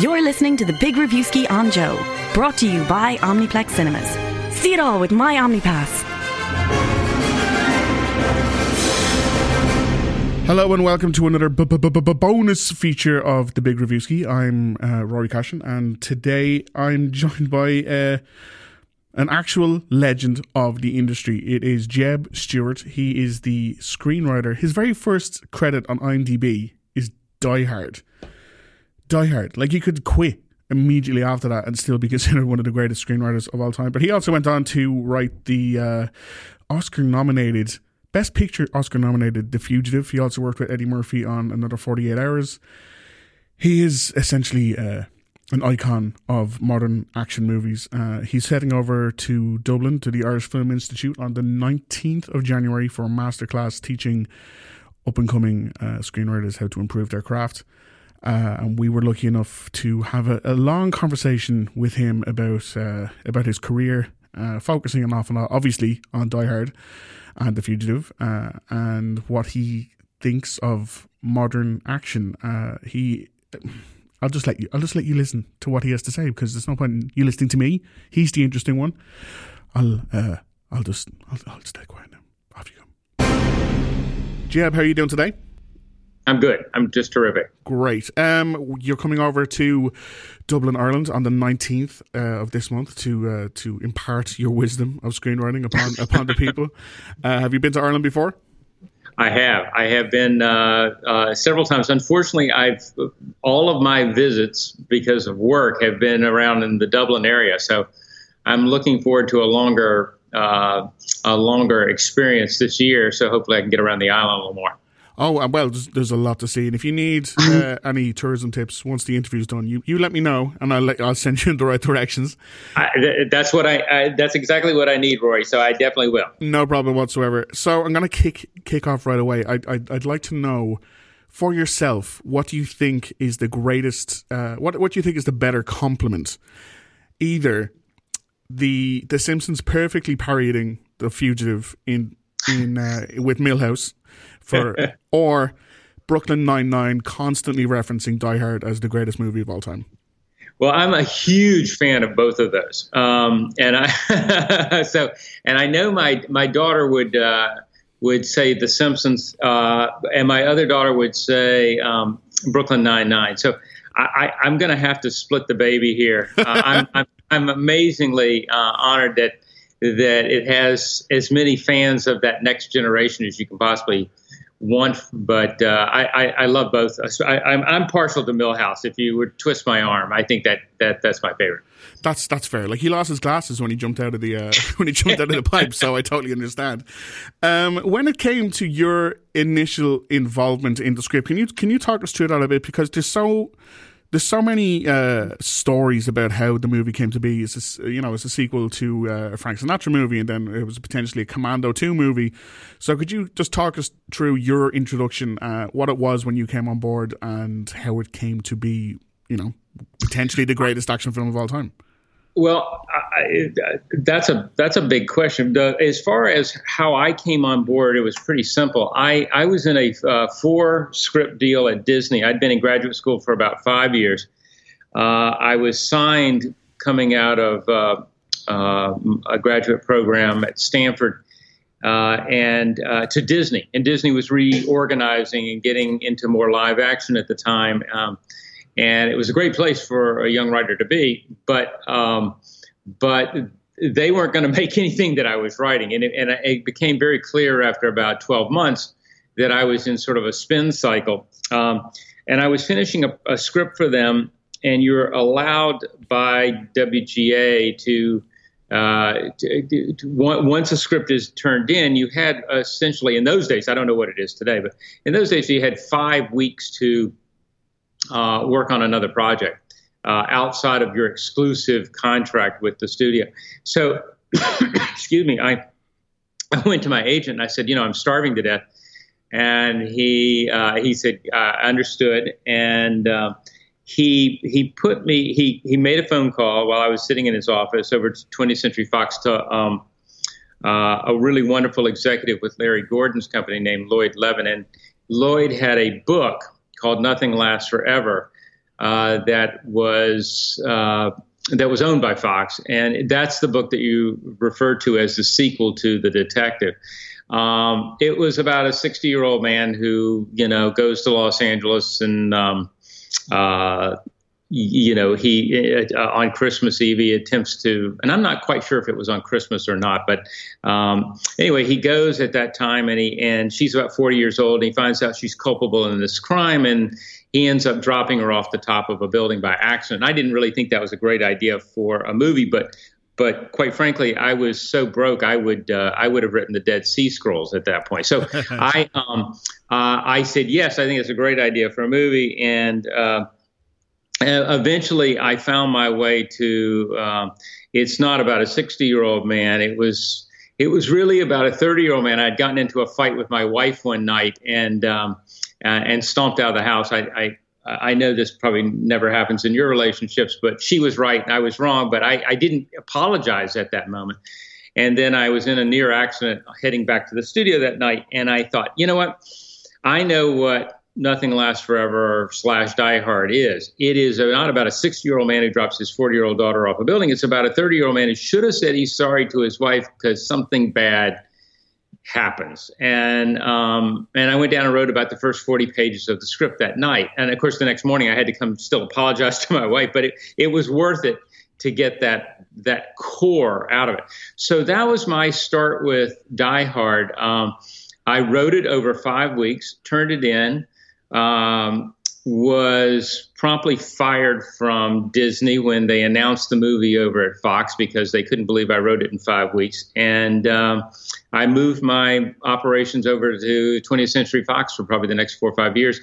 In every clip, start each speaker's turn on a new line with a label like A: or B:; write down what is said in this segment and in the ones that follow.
A: You're listening to the Big Reviewski on Joe, brought to you by Omniplex Cinemas. See it all with my OmniPass.
B: Hello and welcome to another b- b- b- bonus feature of the Big Reviewski. I'm uh, Rory Cashin, and today I'm joined by uh, an actual legend of the industry. It is Jeb Stuart. He is the screenwriter. His very first credit on IMDb is Die Hard. Die Hard. Like he could quit immediately after that and still be considered one of the greatest screenwriters of all time. But he also went on to write the uh, Oscar nominated, Best Picture Oscar nominated The Fugitive. He also worked with Eddie Murphy on Another 48 Hours. He is essentially uh, an icon of modern action movies. Uh, he's heading over to Dublin to the Irish Film Institute on the 19th of January for a masterclass teaching up and coming uh, screenwriters how to improve their craft. Uh, and we were lucky enough to have a, a long conversation with him about uh, about his career, uh, focusing an awful lot, obviously, on Die Hard and The Fugitive, uh, and what he thinks of modern action. Uh, he, I'll just let you, I'll just let you listen to what he has to say because there's no point in you listening to me. He's the interesting one. I'll, uh, I'll just, I'll, I'll stay quiet now. Off you go. Jeb, how are you doing today?
C: I'm good. I'm just terrific.
B: Great. Um, you're coming over to Dublin, Ireland, on the 19th uh, of this month to uh, to impart your wisdom of screenwriting upon upon the people. Uh, have you been to Ireland before?
C: I have. I have been uh, uh, several times. Unfortunately, I've all of my visits because of work have been around in the Dublin area. So I'm looking forward to a longer uh, a longer experience this year. So hopefully, I can get around the island a little more.
B: Oh well, there's, there's, a lot to see, and if you need uh, any tourism tips once the interview's done, you, you let me know, and I'll let, I'll send you in the right directions.
C: I, that's what I, I, that's exactly what I need, Rory. So I definitely will.
B: No problem whatsoever. So I'm gonna kick kick off right away. I, I I'd like to know for yourself what do you think is the greatest, uh, what what do you think is the better compliment, either the The Simpsons perfectly parodying the fugitive in in uh, with Milhouse for or Brooklyn Nine Nine constantly referencing Die Hard as the greatest movie of all time.
C: Well, I'm a huge fan of both of those, um, and I so and I know my my daughter would uh, would say The Simpsons, uh, and my other daughter would say um, Brooklyn Nine Nine. So I, am going to have to split the baby here. Uh, I'm, I'm, I'm amazingly uh, honored that that it has as many fans of that next generation as you can possibly want. But uh, I, I, I, love both. I, I'm, I'm partial to Milhouse. If you would twist my arm, I think that, that that's my favorite.
B: That's that's fair. Like he lost his glasses when he jumped out of the uh, when he jumped out of the pipe, so I totally understand. Um, when it came to your initial involvement in the script, can you can you talk us through that a bit because there's so there's so many uh, stories about how the movie came to be. It's a, you know it's a sequel to uh, a Frank Sinatra movie, and then it was potentially a Commando Two movie. So could you just talk us through your introduction, uh, what it was when you came on board, and how it came to be, you know, potentially the greatest action film of all time?
C: Well, I, that's a that's a big question. The, as far as how I came on board, it was pretty simple. I, I was in a uh, four script deal at Disney. I'd been in graduate school for about five years. Uh, I was signed coming out of uh, uh a graduate program at Stanford uh, and uh, to Disney. And Disney was reorganizing and getting into more live action at the time. Um, and it was a great place for a young writer to be. But um, but they weren't going to make anything that I was writing, and it, and it became very clear after about 12 months that I was in sort of a spin cycle. Um, and I was finishing a, a, script for them, and you're allowed by WGA to. Uh, to, to, to, once a script is turned in, you had essentially in those days, I don't know what it is today, but in those days you had five weeks to uh, work on another project uh, outside of your exclusive contract with the studio. So, excuse me, I I went to my agent and I said, you know, I'm starving to death, and he uh, he said, I understood, and uh, he he put me he he made a phone call while I was sitting in his office over to 20th Century Fox to. Um, uh, a really wonderful executive with Larry Gordon's company named Lloyd Levin. And Lloyd had a book called Nothing Lasts Forever uh, that was uh, that was owned by Fox, and that's the book that you refer to as the sequel to The Detective. Um, it was about a 60 year old man who, you know, goes to Los Angeles and, um, uh, you know, he uh, on Christmas Eve he attempts to, and I'm not quite sure if it was on Christmas or not, but um, anyway, he goes at that time, and he and she's about 40 years old, and he finds out she's culpable in this crime, and he ends up dropping her off the top of a building by accident. I didn't really think that was a great idea for a movie, but but quite frankly, I was so broke, I would uh, I would have written the Dead Sea Scrolls at that point. So I um, uh, I said yes, I think it's a great idea for a movie, and uh, eventually I found my way to. Um, it's not about a 60 year old man. It was it was really about a 30 year old man. I'd gotten into a fight with my wife one night and um, and stomped out of the house. I, I I know this probably never happens in your relationships, but she was right and I was wrong. But I, I didn't apologize at that moment. And then I was in a near accident heading back to the studio that night, and I thought, you know what? I know what Nothing Lasts Forever slash Die Hard is. It is not about a 60 year old man who drops his 40 year old daughter off a building. It's about a 30 year old man who should have said he's sorry to his wife because something bad happens. And um, and I went down and wrote about the first 40 pages of the script that night. And of course, the next morning I had to come still apologize to my wife, but it, it was worth it to get that that core out of it. So that was my start with Die Hard. Um, I wrote it over five weeks, turned it in. Um, was promptly fired from Disney when they announced the movie over at Fox because they couldn't believe I wrote it in five weeks. And um, I moved my operations over to 20th Century Fox for probably the next four or five years.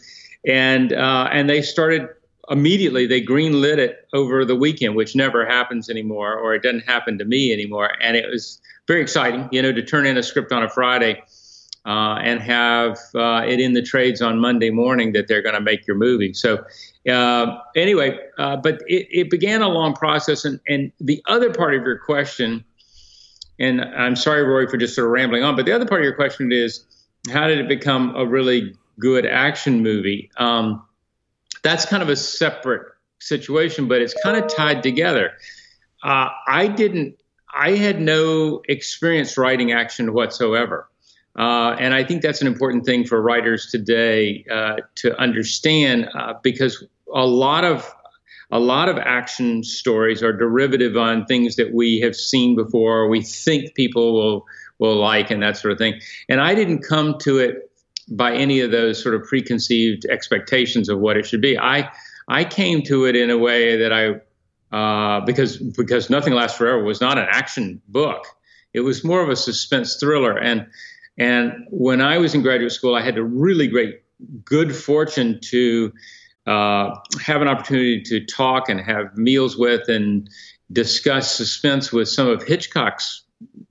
C: And, uh, and they started immediately, they greenlit it over the weekend, which never happens anymore, or it doesn't happen to me anymore. And it was very exciting, you know, to turn in a script on a Friday uh, and have uh, it in the trades on Monday morning that they're going to make your movie. So, uh, anyway, uh, but it, it, began a long process. And, and the other part of your question, and I'm sorry, Rory, for just sort of rambling on, but the other part of your question is how did it become a really good action movie? Um, that's kind of a separate situation, but it's kind of tied together. Uh, I didn't, I had no experience writing action whatsoever. Uh, and I think that's an important thing for writers today uh, to understand uh, because a lot of a lot of action stories are derivative on things that we have seen before, or we think people will will like, and that sort of thing. And I didn't come to it by any of those sort of preconceived expectations of what it should be. I I came to it in a way that I uh, because because Nothing Lasts Forever was not an action book. It was more of a suspense thriller, and and when I was in graduate school, I had a really great, good fortune to uh, have an opportunity to talk and have meals with and discuss suspense with some of Hitchcock's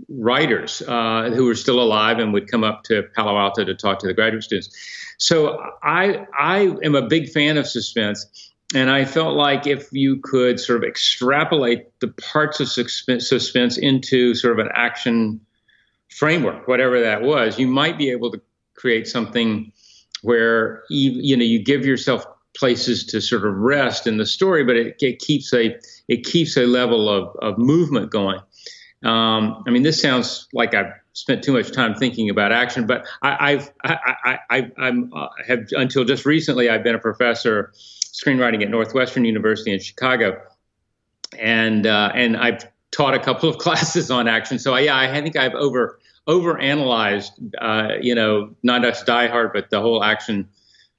C: writers uh, who were still alive and would come up to Palo Alto to talk to the graduate students. So I I am a big fan of suspense. And I felt like if you could sort of extrapolate the parts of suspense, suspense into sort of an action framework, whatever that was, you might be able to create something where you, know you give yourself places to sort of rest in the story, but it, it keeps a it keeps a level of, of movement going. Um, I mean, this sounds like I've spent too much time thinking about action, but I, I've I, I, I am uh, have until just recently I've been a professor screenwriting at Northwestern University in Chicago, and uh, and I've taught a couple of classes on action. So yeah, I think I've over overanalyzed, uh, you know, not just Die Hard, but the whole action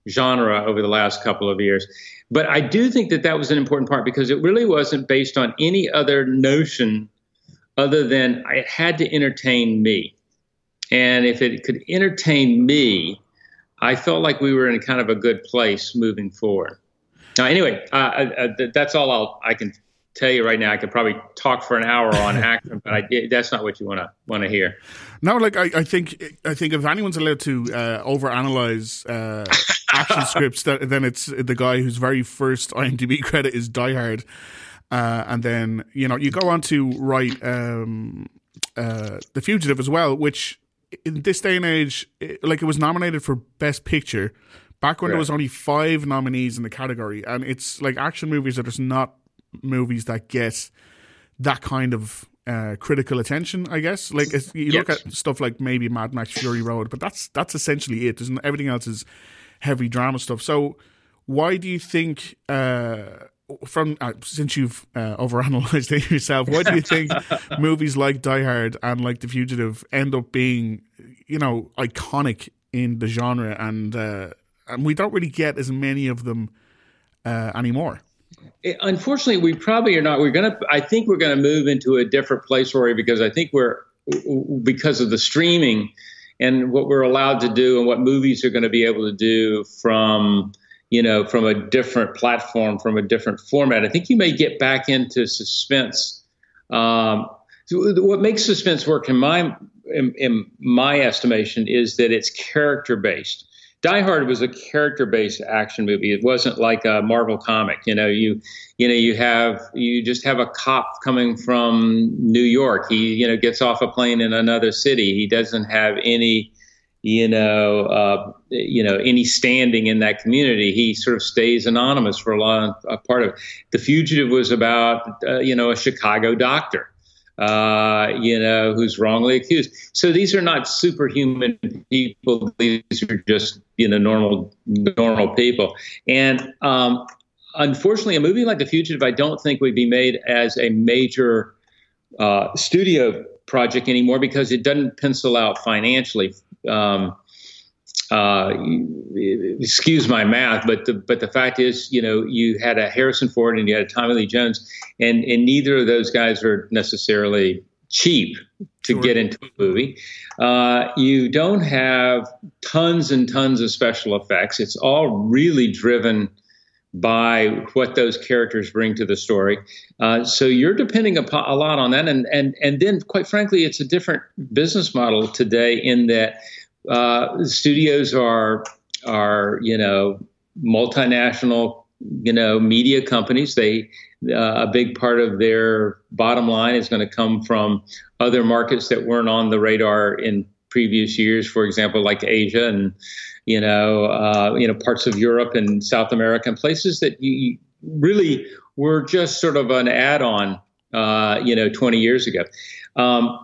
C: genre over the last couple of years. But I do think that that was an important part because it really wasn't based on any other notion other than it had to entertain me. And if it could entertain me, I felt like we were in kind of a good place moving forward. Now, anyway, uh, uh, that's all I'll, I can tell you right now, I could probably talk for an hour on action, but I, that's not what you want to want to hear.
B: No, like I, I think I think if anyone's allowed to uh, overanalyze uh, action scripts, that, then it's the guy whose very first IMDb credit is Die Hard, uh, and then you know you go on to write um, uh, The Fugitive as well, which in this day and age, it, like it was nominated for Best Picture back when
C: Right.
B: there was only five nominees in the category, and it's like action movies are just not movies that get that kind of uh, critical attention. I guess like you look
C: Yes.
B: at stuff like maybe Mad Max Fury Road, but that's that's essentially it. Isn't everything else is heavy drama stuff? So why do you think? Uh, from uh, since you've uh, overanalyzed it yourself, why do you think movies like Die Hard and like The Fugitive end up being, you know, iconic in the genre, and uh, and we don't really get as many of them uh, anymore?
C: Unfortunately, we probably are not. We're gonna. I think we're gonna move into a different place, Rory, because I think we're because of the streaming and what we're allowed to do and what movies are going to be able to do from you know from a different platform, from a different format. I think you may get back into suspense. Um, what makes suspense work in my in, in my estimation is that it's character based. Die Hard was a character-based action movie. It wasn't like a Marvel comic. You know, you you know you have you just have a cop coming from New York. He you know gets off a plane in another city. He doesn't have any you know uh, you know any standing in that community. He sort of stays anonymous for a long a part of. It. The Fugitive was about uh, you know a Chicago doctor uh, you know, who's wrongly accused. So these are not superhuman people. These are just, you know, normal, normal people. And um, unfortunately, a movie like The Fugitive, I don't think would be made as a major uh, studio project anymore because it doesn't pencil out financially. Um, uh, excuse my math, but the but the fact is, you know, you had a Harrison Ford and you had a Tommy Lee Jones, and and neither of those guys are necessarily cheap to
B: Sure.
C: get into a movie. Uh, you don't have tons and tons of special effects. It's all really driven by what those characters bring to the story. Uh, so you're depending upon, a lot on that, and and and then quite frankly, it's a different business model today in that uh, studios are are you know multinational you know media companies. They uh, a big part of their bottom line is going to come from other markets that weren't on the radar in previous years. For example, like Asia and you know uh, you know parts of Europe and South America and places that you, really were just sort of an add-on. Uh, you know, 20 years ago. Um,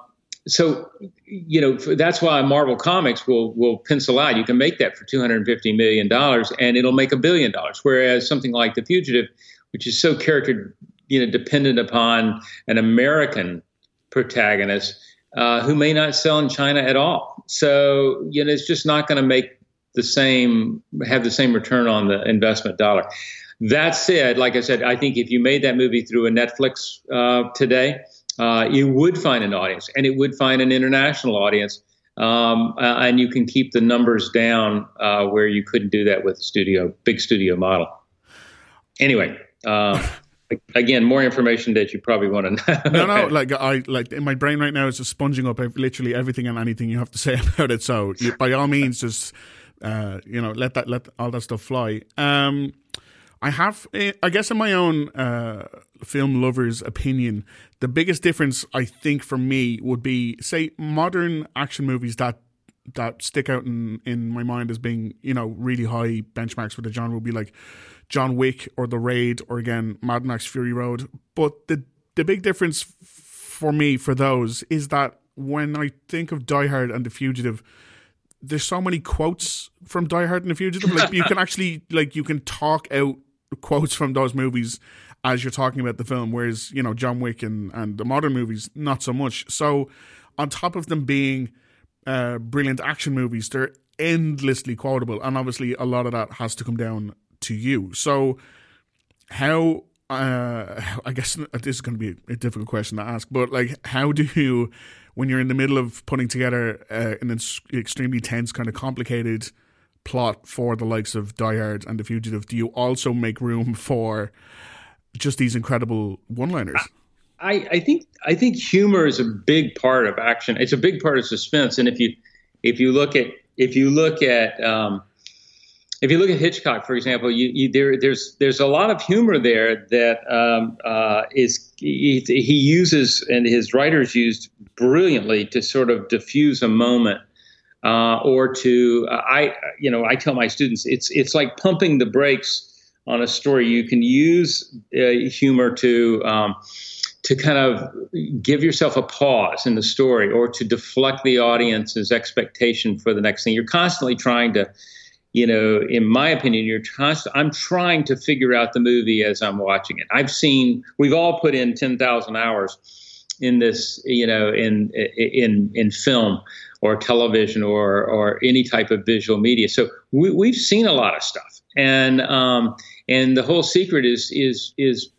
C: so you know that's why Marvel Comics will will pencil out. You can make that for 250 million dollars, and it'll make a billion dollars. Whereas something like The Fugitive, which is so character you know dependent upon an American protagonist uh, who may not sell in China at all. So you know it's just not going to make the same have the same return on the investment dollar. That said, like I said, I think if you made that movie through a Netflix uh, today, uh, you would find an audience, and it would find an international audience. Um, uh, and you can keep the numbers down uh, where you couldn't do that with studio, big studio model. Anyway, uh, again, more information that you probably want to know.
B: No, no, like I like in my brain right now is just sponging up literally everything and anything you have to say about it. So you, by all means, just uh, you know let that let all that stuff fly. Um, I have, eh, I guess, in my own uh, film lover's opinion, the biggest difference I think for me would be, say, modern action movies that that stick out in in my mind as being, you know, really high benchmarks for the genre would be like John Wick or The Raid or again Mad Max Fury Road. But the the big difference f- for me for those is that when I think of Die Hard and The Fugitive, there's so many quotes from Die Hard and The Fugitive. Like you can actually like you can talk out quotes from those movies as you're talking about the film, whereas you know John Wick and and the modern movies not so much. So on top of them being uh, brilliant action movies, they're endlessly quotable, and obviously a lot of that has to come down to you. So how? Uh, I guess this is going to be a difficult question to ask, but like, how do you, when you're in the middle of putting together uh, an ex- extremely tense, kind of complicated plot for the likes of Die Hard and The Fugitive, do you also make room for just these incredible one-liners?
C: I, I think I think humor is a big part of action. It's a big part of suspense. And if you if you look at if you look at um, if you look at Hitchcock, for example, you, you, there there's there's a lot of humor there that um, uh, is he, he uses and his writers used brilliantly to sort of diffuse a moment uh, or to uh, I you know I tell my students it's it's like pumping the brakes on a story. You can use uh, humor to um, to kind of give yourself a pause in the story or to deflect the audience's expectation for the next thing. You're constantly trying to, you know, in my opinion, you're constant. I'm trying to figure out the movie as I'm watching it. I've seen. We've all put in ten thousand hours in this, you know, in in in film or television or or any type of visual media. So we, we've seen a lot of stuff, and um, and the whole secret is is is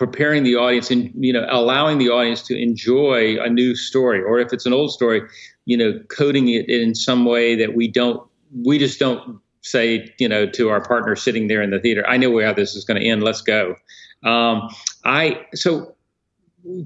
C: preparing the audience and you know allowing the audience to enjoy a new story. Or if it's an old story you know coding it in some way that we don't we just don't say you know to our partner sitting there in the theater i know how this is going to end let's go. Um, i so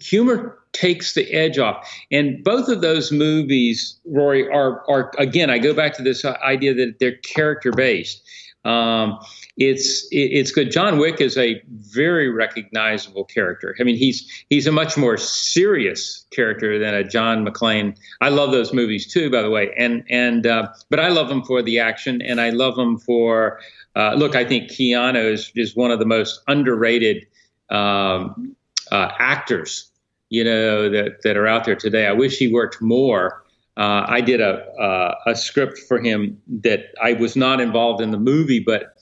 C: humor takes the edge off. And both of those movies rory are are again i go back to this idea that they're character based um, it's it's good. John Wick is a very recognizable character. I mean, he's he's a much more serious character than a John McClane. I love those movies too, by the way, and and uh, but I love them for the action, and I love them for. Uh, look, I think Keanu is, is one of the most underrated um, uh, actors, you know, that that are out there today. I wish he worked more. Uh, I did a, uh, a script for him that I was not involved in the movie, but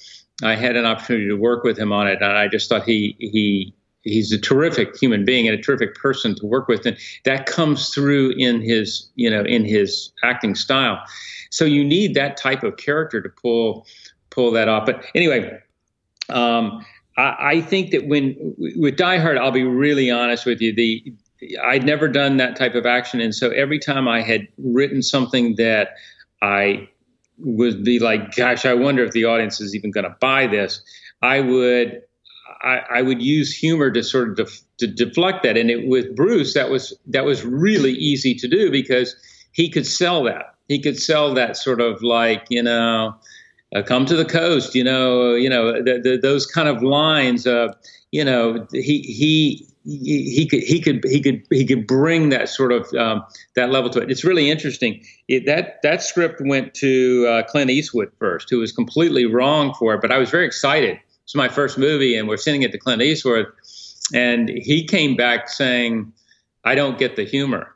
C: I had an opportunity to work with him on it, and I just thought he he he's a terrific human being and a terrific person to work with, and that comes through in his you know in his acting style. So you need that type of character to pull pull that off. But anyway. Um, I, I think that when with Die Hard, I'll be really honest with you. The I'd never done that type of action, and so every time I had written something that I would be like, "Gosh, I wonder if the audience is even going to buy this," I would I, I, would use humor to sort of def, to deflect that. And it, with Bruce, that was that was really easy to do because he could sell that. He could sell that sort of like you know, uh, come to the coast. You know, you know those kind of lines. Uh, you know, he he he, could he could he could he could bring that sort of um, that level to it. It's really interesting. It, that that script went to uh, Clint Eastwood first, who was completely wrong for it. But I was very excited. It's my first movie, and we're sending it to Clint Eastwood, and he came back saying, "I don't get the humor."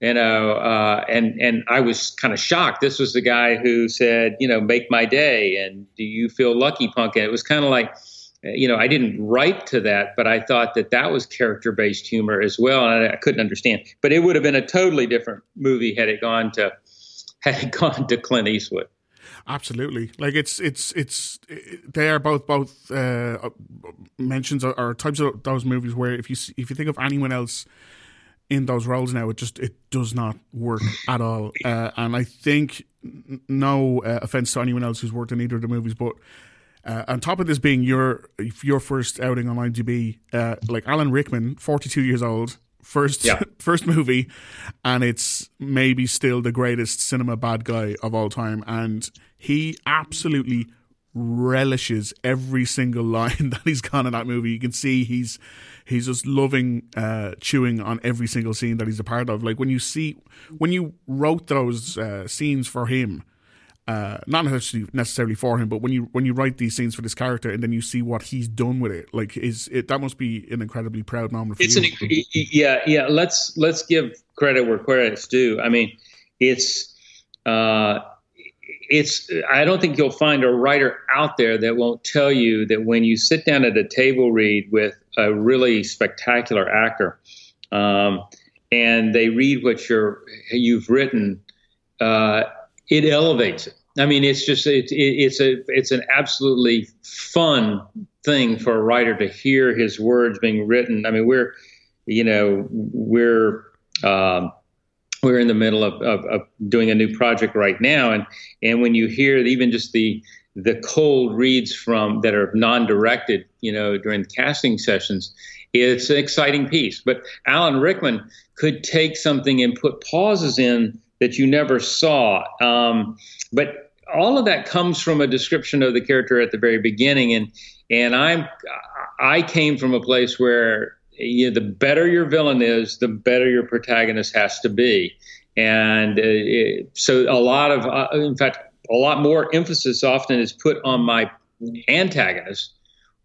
C: You know, uh, and and I was kind of shocked. This was the guy who said, you know, "Make my day," and "Do you feel lucky, punk?" And it was kind of like you know, I didn't write to that, but I thought that that was character based humor as well, and I, I, couldn't understand. But it would have been a totally different movie had it gone to had it gone to Clint Eastwood.
B: Absolutely, like it's it's it's they are both both uh, mentions or, or types of those movies where if you if you think of anyone else in those roles now, it just it does not work at all. Uh, and I think no uh, offense to anyone else who's worked in either of the movies, but uh, on top of this being your your first outing on IMDb, uh, like Alan Rickman, forty two years old, first yeah. first movie, and it's maybe still the greatest cinema bad guy of all time, and he absolutely relishes every single line that he's got in that movie. You can see he's he's just loving uh, chewing on every single scene that he's a part of. Like when you see when you wrote those uh, scenes for him uh, not necessarily necessarily for him, but when you when you write these scenes for this character and then you see what he's done with it, like is it that must be an incredibly proud moment for
C: it's
B: you.
C: An, yeah, yeah. Let's let's give credit where credit's due. I mean, it's uh, it's. I don't think you'll find a writer out there that won't tell you that when you sit down at a table read with a really spectacular actor, um, and they read what you're you've written. Uh, it elevates it. I mean, it's just it's it's a it's an absolutely fun thing for a writer to hear his words being written. I mean, we're you know we're um, we're in the middle of, of, of, doing a new project right now, and and when you hear even just the the cold reads from that are non-directed, you know, during the casting sessions, it's an exciting piece. But Alan Rickman could take something and put pauses in that you never saw. Um, but all of that comes from a description of the character at the very beginning, and and I'm I came from a place where you know, the better your villain is, the better your protagonist has to be. and uh, it, so a lot of, uh, in fact, a lot more emphasis often is put on my antagonist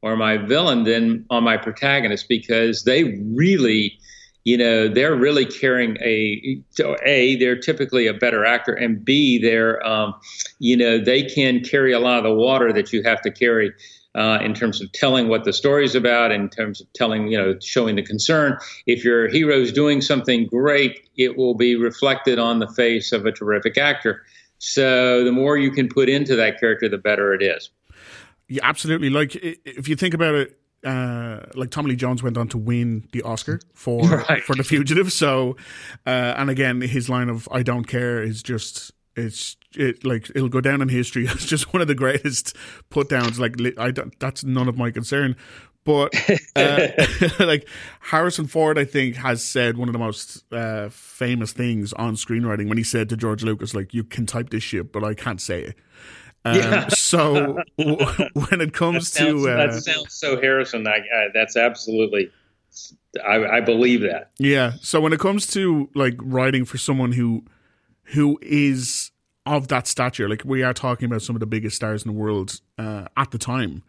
C: or my villain than on my protagonist because they really you know they're really carrying a a they're typically a better actor and b they're um, you know they can carry a lot of the water that you have to carry uh, in terms of telling what the story is about, in terms of telling, you know, showing the concern. If your hero is doing something great, it will be reflected on the face of a terrific actor. So the more you can put into that character, the better it is.
B: Yeah, absolutely. Like if you think about it, uh, like Tommy Lee Jones went on to win the Oscar for right. for The Fugitive. So, uh, and again, his line of "I don't care" is just it's it like it'll go down in history as just one of the greatest put downs. Like I don't, that's none of my concern. But uh, like Harrison Ford, I think has said one of the most uh, famous things on screenwriting when he said to George Lucas, "Like you can type this shit, but I can't say it." Um, yeah. So when it comes
C: that sounds,
B: to
C: uh, that sounds so Harrison, I, I, that's absolutely. I, I believe that.
B: Yeah. So when it comes to like writing for someone who who is of that stature, like we are talking about some of the biggest stars in the world uh, at the time,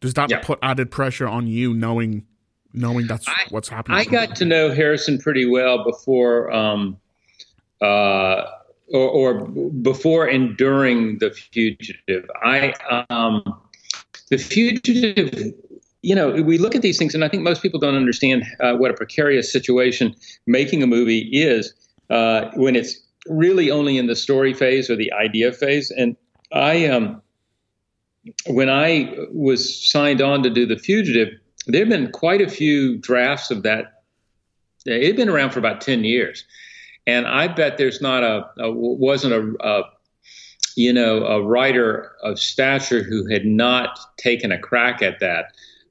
B: does that yeah. put added pressure on you knowing knowing that's I, what's happening?
C: I got to know Harrison pretty well before, um, uh, or, or, before and during the fugitive. I um, the fugitive. You know, we look at these things, and I think most people don't understand uh, what a precarious situation making a movie is uh, when it's really only in the story phase or the idea phase. And I, um, when I was signed on to do The Fugitive, there have been quite a few drafts of that. It had been around for about 10 years. And I bet there's not a, a wasn't a, a, you know, a writer of stature who had not taken a crack at that.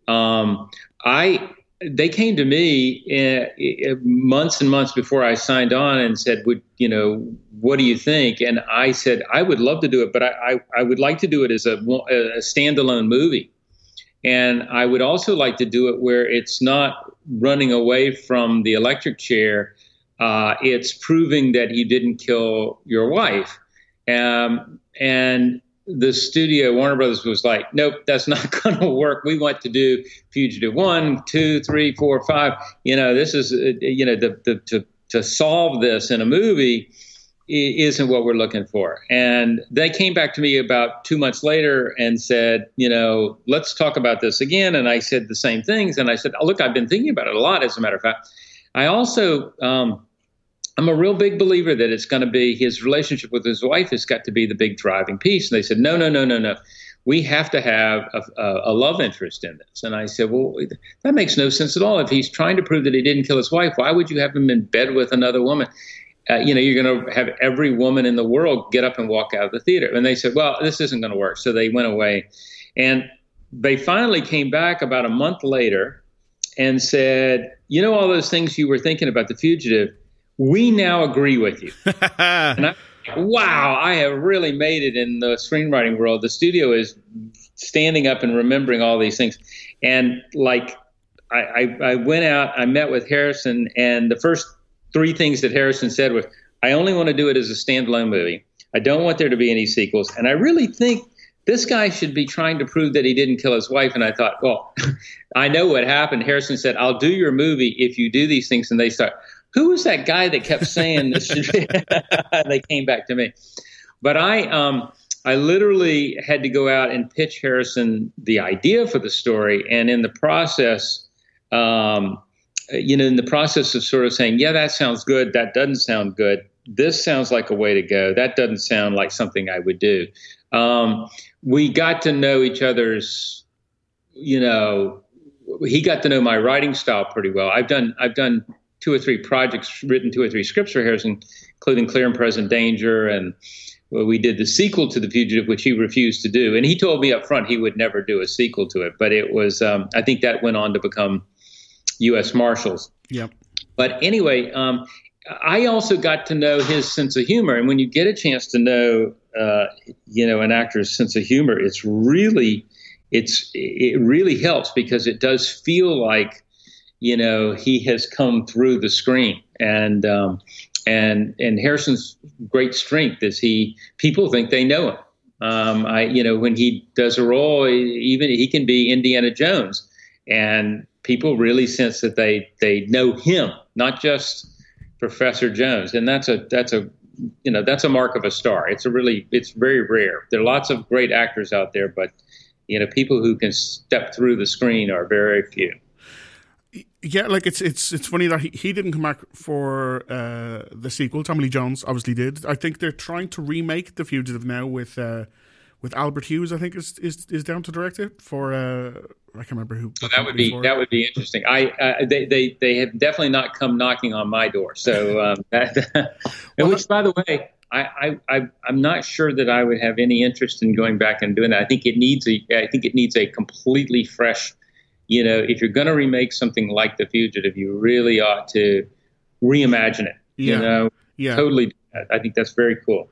C: Um, I they came to me uh, months and months before I signed on and said, "Would you know what do you think?" And I said, "I would love to do it, but I I, I would like to do it as a, a standalone movie, and I would also like to do it where it's not running away from the electric chair. Uh, it's proving that you didn't kill your wife." Um, and the studio, Warner Brothers, was like, nope, that's not going to work. We want to do Fugitive One, Two, Three, Four, Five. You know, this is, uh, you know, the, the, to, to solve this in a movie isn't what we're looking for. And they came back to me about two months later and said, you know, let's talk about this again. And I said the same things. And I said, oh, look, I've been thinking about it a lot, as a matter of fact. I also, um, I'm a real big believer that it's going to be his relationship with his wife has got to be the big driving piece. And they said, no, no, no, no, no. We have to have a, a, a, love interest in this. And I said, well, that makes no sense at all. If he's trying to prove that he didn't kill his wife, why would you have him in bed with another woman? Uh, you know, you're going to have every woman in the world get up and walk out of the theater. And they said, well, this isn't going to work. So they went away. And they finally came back about a month later and said, you know, all those things you were thinking about the fugitive we now agree with you. and I, wow, I have really made it in the screenwriting world. The studio is standing up and remembering all these things. And like, I, I, I went out, I met with Harrison, and the first three things that Harrison said was, I only want to do it as a standalone movie. I don't want there to be any sequels. And I really think this guy should be trying to prove that he didn't kill his wife. And I thought, well, I know what happened. Harrison said, I'll do your movie if you do these things. And they start, who was that guy that kept saying this? they came back to me, but I um, I literally had to go out and pitch Harrison the idea for the story, and in the process, um, you know, in the process of sort of saying, yeah, that sounds good, that doesn't sound good, this sounds like a way to go, that doesn't sound like something I would do. Um, we got to know each other's, you know, he got to know my writing style pretty well. I've done I've done two or three projects, written two or three scripts for Harrison, including Clear and Present Danger. And well, we did the sequel to The Fugitive, which he refused to do. And he told me up front he would never do a sequel to it. But it was, um, I think that went on to become U.S. Marshals.
B: Yep.
C: But anyway, um, I also got to know his sense of humor. And when you get a chance to know, uh, you know, an actor's sense of humor, it's really, it's it really helps because it does feel like you know, he has come through the screen. And um, and and Harrison's great strength is he people think they know him. Um, I you know when he does a role, even he can be Indiana Jones, and people really sense that they they know him, not just Professor Jones, and that's a that's a you know that's a mark of a star. It's a really it's very rare. There are lots of great actors out there, but you know people who can step through the screen are very few.
B: Yeah, like it's it's it's funny that he, he didn't come back for uh, the sequel. Tommy Lee Jones obviously did. I think they're trying to remake The Fugitive now with uh, with Albert Hughes. I think is is, is down to direct it for. Uh, I can't remember who.
C: that would be that would be interesting. I uh, they, they they have definitely not come knocking on my door. So um, that, well, which by the way. I, I, I'm not sure that I would have any interest in going back and doing that. I think it needs a, I think it needs a completely fresh you know, if you're going to remake something like The Fugitive, you really ought to reimagine it. Yeah. You know, yeah. totally. I think that's very cool.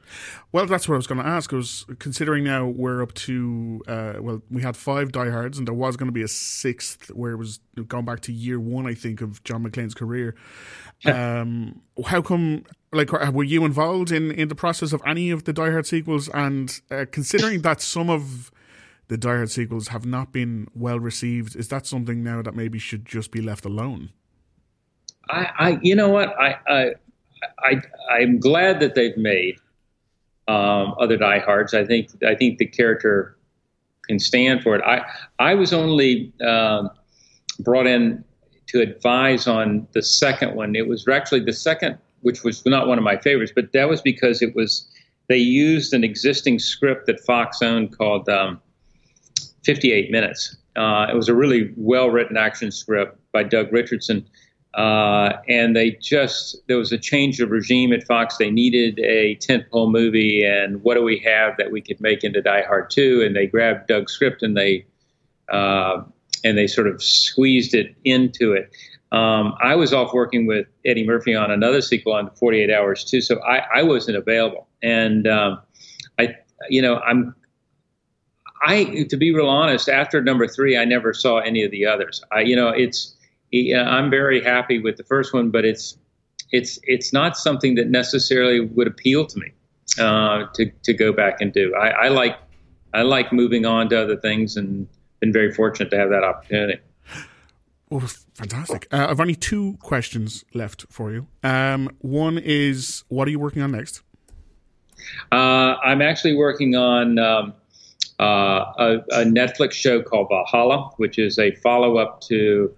B: Well, that's what I was going to ask. I was considering now we're up to uh, well, we had five diehards, and there was going to be a sixth where it was going back to year one, I think, of John McClane's career. um, how come? Like, were you involved in in the process of any of the Die Hard sequels? And uh, considering that some of the Die Hard sequels have not been well received. Is that something now that maybe should just be left alone?
C: I, I you know what, I, I, I, I'm glad that they've made um, other Die Hards. I think, I think the character can stand for it. I, I was only um, brought in to advise on the second one. It was actually the second, which was not one of my favorites, but that was because it was they used an existing script that Fox owned called um, 58 minutes. Uh, it was a really well written action script by Doug Richardson. Uh, and they just, there was a change of regime at Fox. They needed a tentpole movie, and what do we have that we could make into Die Hard 2? And they grabbed Doug's script and they, uh, and they sort of squeezed it into it. Um, I was off working with Eddie Murphy on another sequel on 48 Hours too, so I, I wasn't available. And um, I, you know, I'm I, to be real honest, after number three, I never saw any of the others. I, you know, it's, I'm very happy with the first one, but it's, it's, it's not something that necessarily would appeal to me uh, to to go back and do. I, I like, I like moving on to other things, and been very fortunate to have that opportunity.
B: Well, fantastic. Uh, I've only two questions left for you. Um, one is, what are you working on next?
C: Uh, I'm actually working on um, uh, a, a, Netflix show called Valhalla, which is a follow up to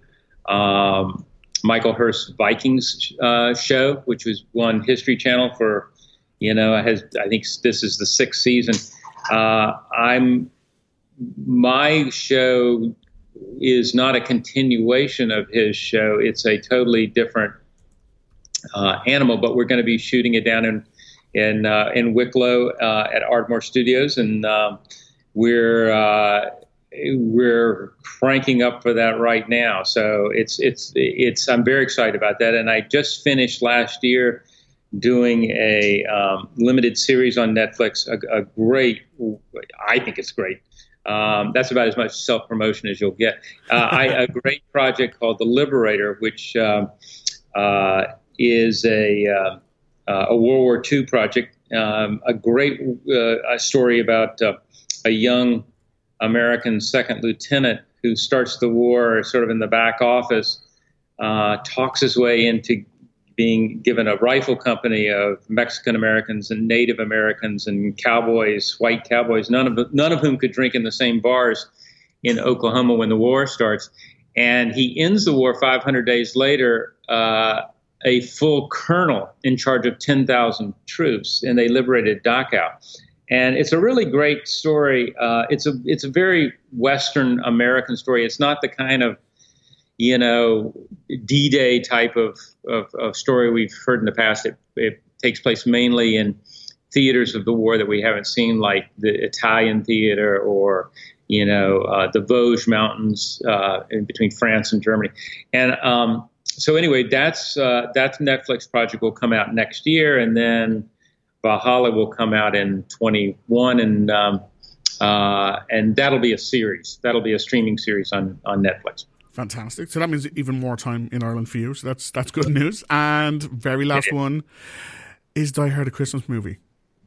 C: um, Michael Hirst's Vikings uh, show, which was won History Channel for, you know, has I think this is the sixth season. Uh, I'm my show is not a continuation of his show. It's a totally different uh, animal, but we're going to be shooting it down in in uh, in Wicklow uh, at Ardmore Studios, and um, we're uh, we're cranking up for that right now. So it's it's it's I'm very excited about that. And I just finished last year doing a um, limited series on Netflix. A, a, great, I think it's great. Um, that's about as much self promotion as you'll get. Uh, I, a great project called The Liberator, which um, uh, is a uh, a World War II project. Um, a great uh, a story about uh, a young American second lieutenant who starts the war sort of in the back office, uh, talks his way into being given a rifle company of Mexican Americans and Native Americans and cowboys, white cowboys, none of none of whom could drink in the same bars in Oklahoma when the war starts. And he ends the war 500 days later, uh, a full colonel in charge of 10,000 troops, and they liberated Dachau and it's a really great story. Uh, it's a it's a very Western American story. It's not the kind of you know D-Day type of, of, of story we've heard in the past. It, it, takes place mainly in theaters of the war that we haven't seen, like the Italian theater or you know uh, the Vosges Mountains uh, in between France and Germany. And um, so anyway, that's uh, that Netflix project will come out next year, and then Valhalla will come out in 21, and um, uh, and that'll be a series. That'll be a streaming series on on Netflix.
B: Fantastic. So that means even more time in Ireland for you. So that's that's good news. And very last one is Die Hard a Christmas movie?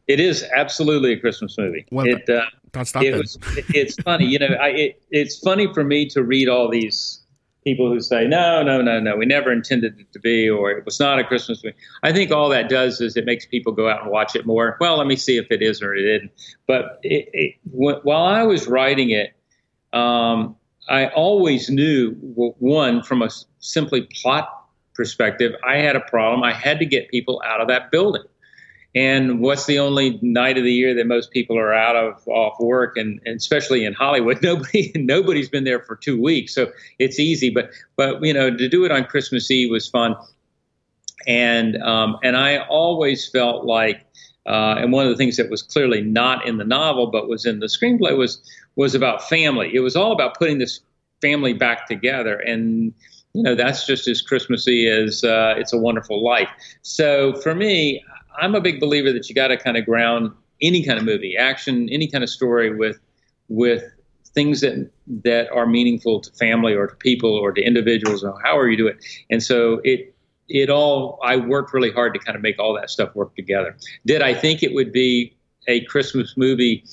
C: It is absolutely a Christmas movie.
B: Well,
C: it, uh,
B: that's that.
C: It was, it's funny, you know. I, it, it's funny for me to read all these people who say, "No, no, no, no, we never intended it to be," or "It was not a Christmas movie." I think all that does is it makes people go out and watch it more. Well, let me see if it is or it isn't. But it, it, while I was writing it, um, I always knew one from a simply plot perspective, I had a problem. I had to get people out of that building. And what's the only night of the year that most people are out of off work, and, and especially in Hollywood, nobody nobody's been there for two weeks, so it's easy. But but you know to do it on Christmas Eve was fun, and um, and I always felt like, uh, and one of the things that was clearly not in the novel but was in the screenplay was was about family. It was all about putting this family back together, and you know that's just as Christmassy as uh, It's a Wonderful Life. So for me, I'm a big believer that you got to kind of ground any kind of movie, action, any kind of story with with things that that are meaningful to family or to people or to individuals or however you do it. And so it it all I worked really hard to kind of make all that stuff work together. Did I think it would be a Christmas movie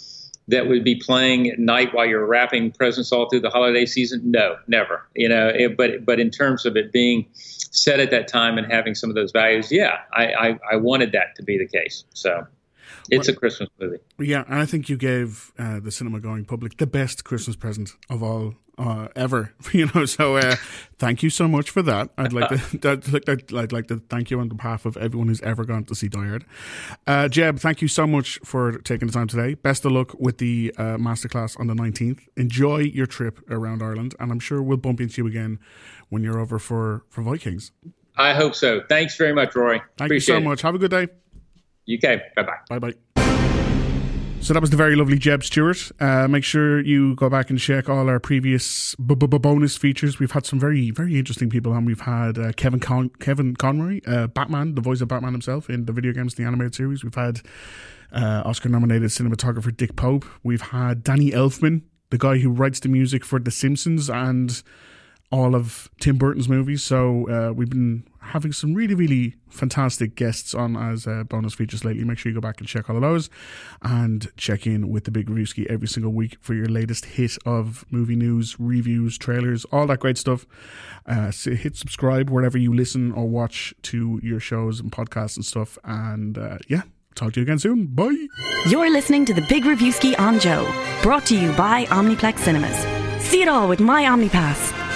C: that would be playing at night while you're wrapping presents all through the holiday season? No, never. You know, it, but but in terms of it being set at that time and having some of those values, yeah, I, I, I wanted that to be the case. So it's well, a Christmas movie.
B: Yeah, and I think you gave uh, the cinema going public the best Christmas present of all uh, ever. You know, so uh, thank you so much for that. I'd like to I'd, I'd like to thank you on behalf of everyone who's ever gone to see Die Hard. Uh, Jeb, thank you so much for taking the time today. Best of luck with the uh, masterclass on the nineteenth. Enjoy your trip around Ireland, and I'm sure we'll bump into you again when you're over for for Vikings.
C: I hope so. Thanks very much, Rory.
B: Thank Appreciate you so much. Have a good day.
C: UK. Bye bye.
B: Bye bye. So that was the very lovely Jeb Stuart. Uh, make sure you go back and check all our previous b- b- bonus features. We've had some very, very interesting people on. We've had uh, Kevin Con- Kevin Conroy, uh, Batman, the voice of Batman himself in the video games, the animated series. We've had uh, Oscar-nominated cinematographer Dick Pope. We've had Danny Elfman, the guy who writes the music for The Simpsons and all of Tim Burton's movies. So uh, we've been having some really, really fantastic guests on as uh, bonus features lately. Make sure you go back and check all of those and check in with the Big Reviewski every single week for your latest hit of movie news, reviews, trailers, all that great stuff. Uh, so hit subscribe wherever you listen or watch to your shows and podcasts and stuff. And uh, yeah, talk to you again soon. Bye.
A: You're listening to the Big Reviewski on Joe, brought to you by Omniplex Cinemas. See it all with my OmniPass.